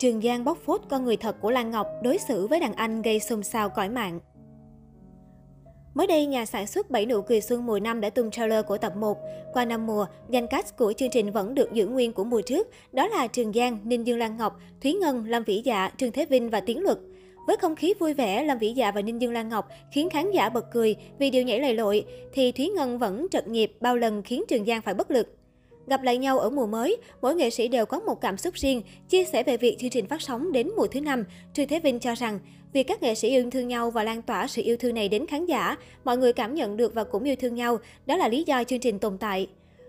Trường Giang bóc phốt con người thật của Lan Ngọc đối xử với đàn anh gây xôn xao cõi mạng. Mới đây, nhà sản xuất Bảy nụ cười xuân mùa năm đã tung trailer của tập 1. Qua năm mùa, danh cast của chương trình vẫn được giữ nguyên của mùa trước, đó là Trường Giang, Ninh Dương Lan Ngọc, Thúy Ngân, Lâm Vĩ Dạ, Trương Thế Vinh và Tiến Luật. Với không khí vui vẻ, Lâm Vĩ Dạ và Ninh Dương Lan Ngọc khiến khán giả bật cười vì điều nhảy lầy lội, thì Thúy Ngân vẫn trật nghiệp bao lần khiến Trường Giang phải bất lực. Gặp lại nhau ở mùa mới, mỗi nghệ sĩ đều có một cảm xúc riêng. Chia sẻ về việc chương trình phát sóng đến mùa thứ năm, Trừ Thế Vinh cho rằng, việc các nghệ sĩ yêu thương nhau và lan tỏa sự yêu thương này đến khán giả, mọi người cảm nhận được và cũng yêu thương nhau, đó là lý do chương trình tồn tại.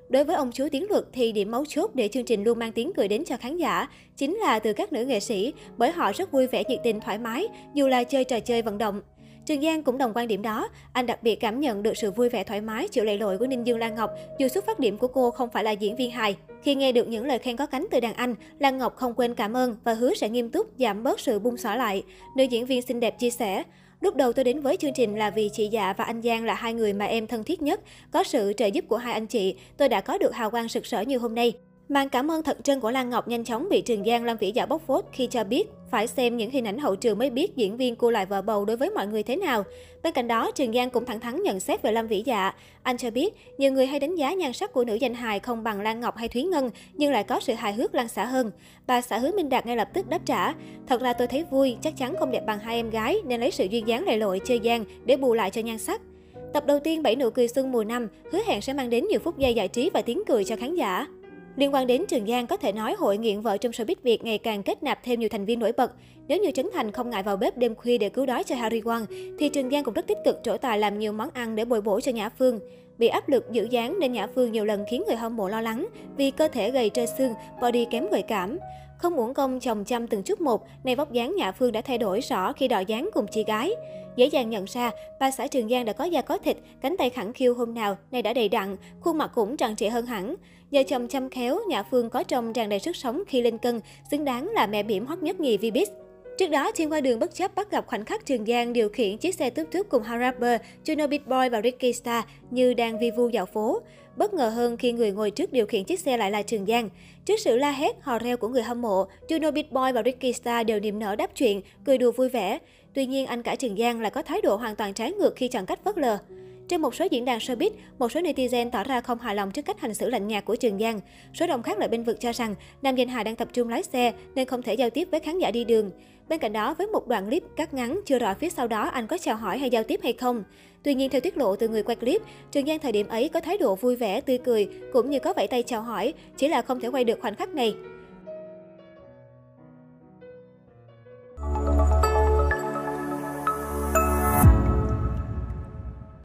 Đối với ông chú Tiến Luật thì điểm mấu chốt để chương trình luôn mang tiếng cười đến cho khán giả chính là từ các nữ nghệ sĩ, bởi họ rất vui vẻ nhiệt tình thoải mái, dù là chơi trò chơi vận động. Trường Giang cũng đồng quan điểm đó. Anh đặc biệt cảm nhận được sự vui vẻ thoải mái, chịu lệ lội của Ninh Dương Lan Ngọc, dù xuất phát điểm của cô không phải là diễn viên hài. Khi nghe được những lời khen có cánh từ đàn anh, Lan Ngọc không quên cảm ơn và hứa sẽ nghiêm túc giảm bớt sự bung xõa lại. Nữ diễn viên xinh đẹp chia sẻ, Lúc đầu tôi đến với chương trình là vì chị Dạ và anh Giang là hai người mà em thân thiết nhất. Có sự trợ giúp của hai anh chị, tôi đã có được hào quang sực sỡ như hôm nay. Màn cảm ơn thật chân của Lan Ngọc nhanh chóng bị Trường Giang Lâm Vĩ Dạ bóc phốt khi cho biết phải xem những hình ảnh hậu trường mới biết diễn viên cô lại vợ bầu đối với mọi người thế nào. Bên cạnh đó, Trường Giang cũng thẳng thắn nhận xét về Lâm Vĩ Dạ. Anh cho biết, nhiều người hay đánh giá nhan sắc của nữ danh hài không bằng Lan Ngọc hay Thúy Ngân, nhưng lại có sự hài hước lan xả hơn. Bà xã hứa Minh Đạt ngay lập tức đáp trả. Thật là tôi thấy vui, chắc chắn không đẹp bằng hai em gái, nên lấy sự duyên dáng lầy lội chơi Giang để bù lại cho nhan sắc. Tập đầu tiên Bảy nụ cười xuân mùa năm hứa hẹn sẽ mang đến nhiều phút giây giải trí và tiếng cười cho khán giả. Liên quan đến Trường Giang, có thể nói hội nghiện vợ trong showbiz Việt ngày càng kết nạp thêm nhiều thành viên nổi bật. Nếu như Trấn Thành không ngại vào bếp đêm khuya để cứu đói cho Harry Won, thì Trường Giang cũng rất tích cực trổ tài làm nhiều món ăn để bồi bổ cho Nhã Phương. Bị áp lực giữ dáng nên Nhã Phương nhiều lần khiến người hâm mộ lo lắng vì cơ thể gầy trơ xương, body kém gợi cảm. Không uổng công chồng chăm từng chút một, nay vóc dáng Nhã Phương đã thay đổi rõ khi đọ dáng cùng chị gái. Dễ dàng nhận ra, bà xã Trường Giang đã có da có thịt, cánh tay khẳng khiu hôm nào, nay đã đầy đặn, khuôn mặt cũng tràn trịa hơn hẳn. Nhờ chồng chăm khéo, Nhã Phương có trông tràn đầy sức sống khi lên cân, xứng đáng là mẹ bỉm hot nhất nhì Vbiz. Trước đó, Thiên qua đường bất chấp bắt gặp khoảnh khắc Trường Giang điều khiển chiếc xe túp túp cùng Harapper, Juno Beat Boy và Ricky Star như đang vi vu dạo phố. Bất ngờ hơn khi người ngồi trước điều khiển chiếc xe lại là Trường Giang. Trước sự la hét, hò reo của người hâm mộ, Juno Beat Boy và Ricky Star đều niềm nở đáp chuyện, cười đùa vui vẻ. Tuy nhiên, anh cả Trường Giang lại có thái độ hoàn toàn trái ngược khi chọn cách phớt lờ. Trên một số diễn đàn showbiz, một số netizen tỏ ra không hài lòng trước cách hành xử lạnh nhạt của Trường Giang. Số đông khác lại bên vực cho rằng nam danh hài đang tập trung lái xe nên không thể giao tiếp với khán giả đi đường. Bên cạnh đó, với một đoạn clip cắt ngắn chưa rõ phía sau đó anh có chào hỏi hay giao tiếp hay không. Tuy nhiên, theo tiết lộ từ người quay clip, Trường Giang thời điểm ấy có thái độ vui vẻ, tươi cười, cũng như có vẫy tay chào hỏi, chỉ là không thể quay được khoảnh khắc này.